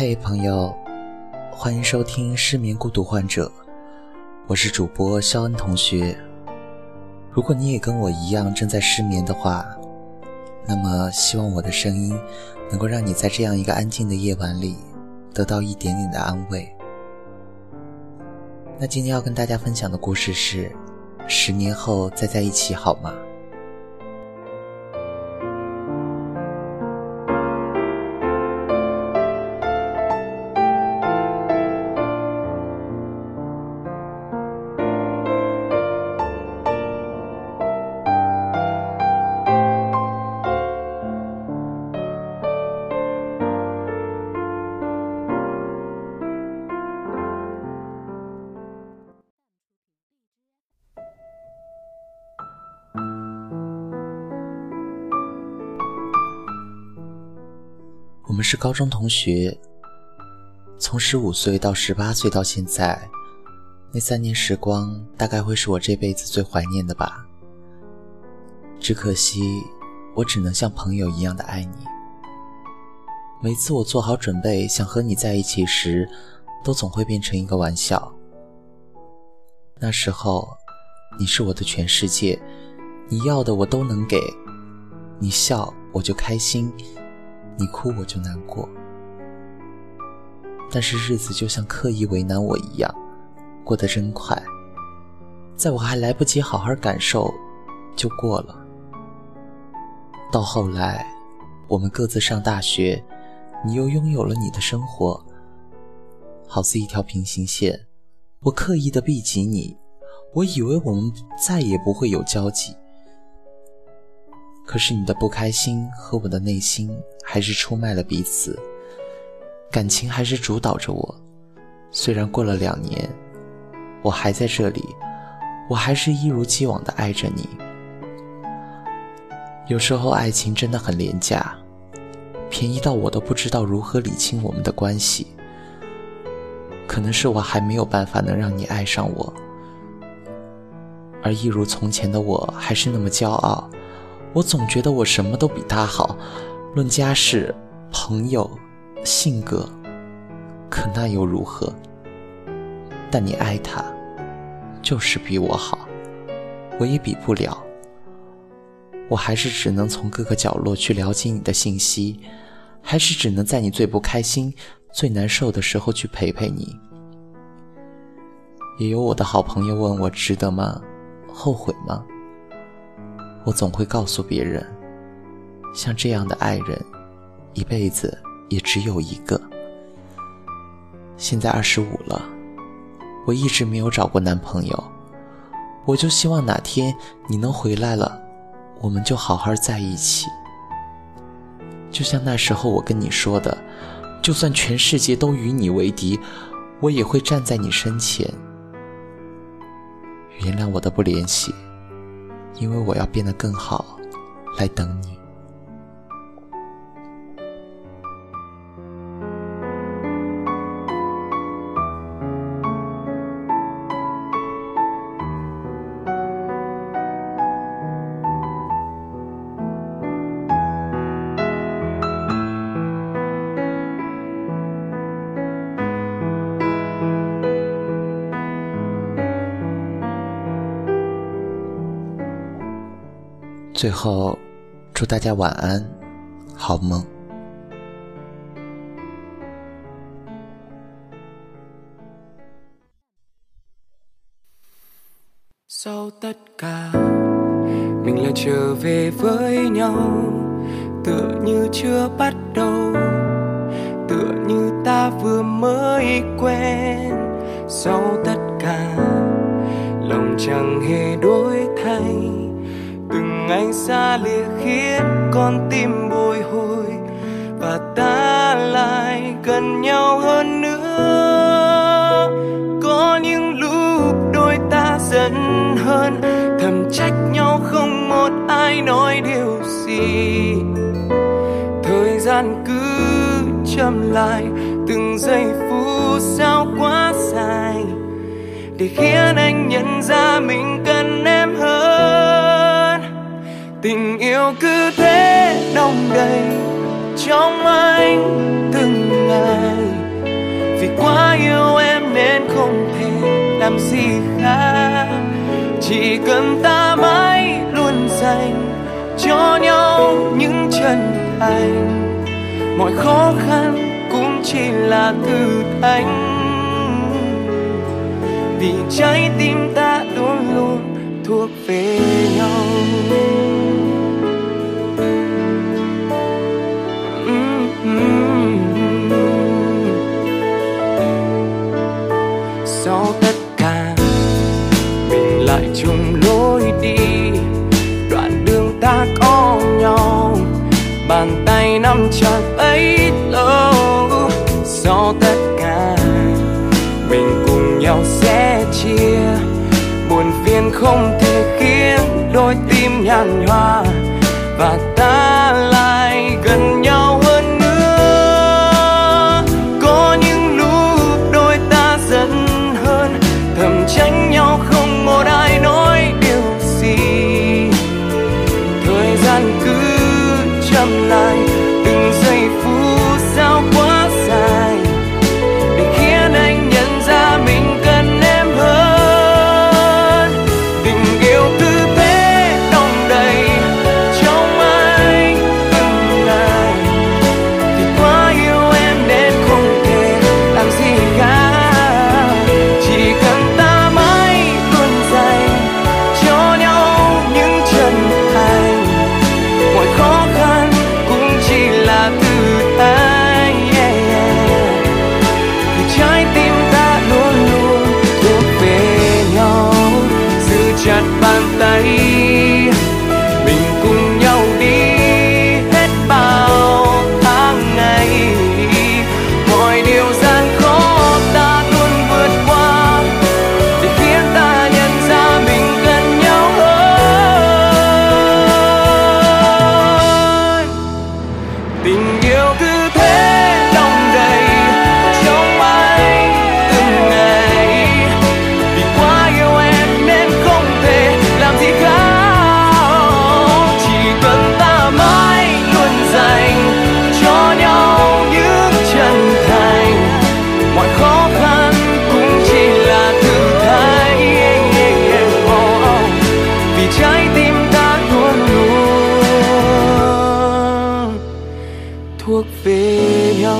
嘿，朋友，欢迎收听《失眠孤独患者》，我是主播肖恩同学。如果你也跟我一样正在失眠的话，那么希望我的声音能够让你在这样一个安静的夜晚里得到一点点的安慰。那今天要跟大家分享的故事是：十年后再在一起好吗？是高中同学，从十五岁到十八岁到现在，那三年时光大概会是我这辈子最怀念的吧。只可惜，我只能像朋友一样的爱你。每次我做好准备想和你在一起时，都总会变成一个玩笑。那时候，你是我的全世界，你要的我都能给，你笑我就开心。你哭我就难过，但是日子就像刻意为难我一样，过得真快，在我还来不及好好感受，就过了。到后来，我们各自上大学，你又拥有了你的生活，好似一条平行线，我刻意的避及你，我以为我们再也不会有交集。可是你的不开心和我的内心还是出卖了彼此，感情还是主导着我。虽然过了两年，我还在这里，我还是一如既往的爱着你。有时候爱情真的很廉价，便宜到我都不知道如何理清我们的关系。可能是我还没有办法能让你爱上我，而一如从前的我还是那么骄傲。我总觉得我什么都比他好，论家世、朋友、性格，可那又如何？但你爱他，就是比我好，我也比不了。我还是只能从各个角落去了解你的信息，还是只能在你最不开心、最难受的时候去陪陪你。也有我的好朋友问我值得吗？后悔吗？我总会告诉别人，像这样的爱人，一辈子也只有一个。现在二十五了，我一直没有找过男朋友，我就希望哪天你能回来了，我们就好好在一起。就像那时候我跟你说的，就算全世界都与你为敌，我也会站在你身前。原谅我的不联系。因为我要变得更好，来等你。最后，祝大家晚安，好梦。Sau tất cả, mình lại trở về với nhau, tựa như chưa bắt đầu, tựa như ta vừa mới quen. Sau tất cả, lòng chẳng hề đổi thay ngày xa lìa khiến con tim bồi hồi và ta lại gần nhau hơn nữa. Có những lúc đôi ta giận hơn, thầm trách nhau không một ai nói điều gì. Thời gian cứ chậm lại, từng giây phút sao quá dài, để khiến anh nhận ra mình cần em hơn tình yêu cứ thế đông đầy, trong anh từng ngày. Vì quá yêu em nên không thể làm gì khác. Chỉ cần ta mãi luôn dành cho nhau những chân thành. Mọi khó khăn cũng chỉ là thử thách. Vì trái tim ta luôn luôn thuộc về nhau. bàn tay nắm chặt bấy lâu. Sau tất cả, mình cùng nhau sẽ chia. Buồn phiền không thể khiến đôi tim nhàn hoa và 北漂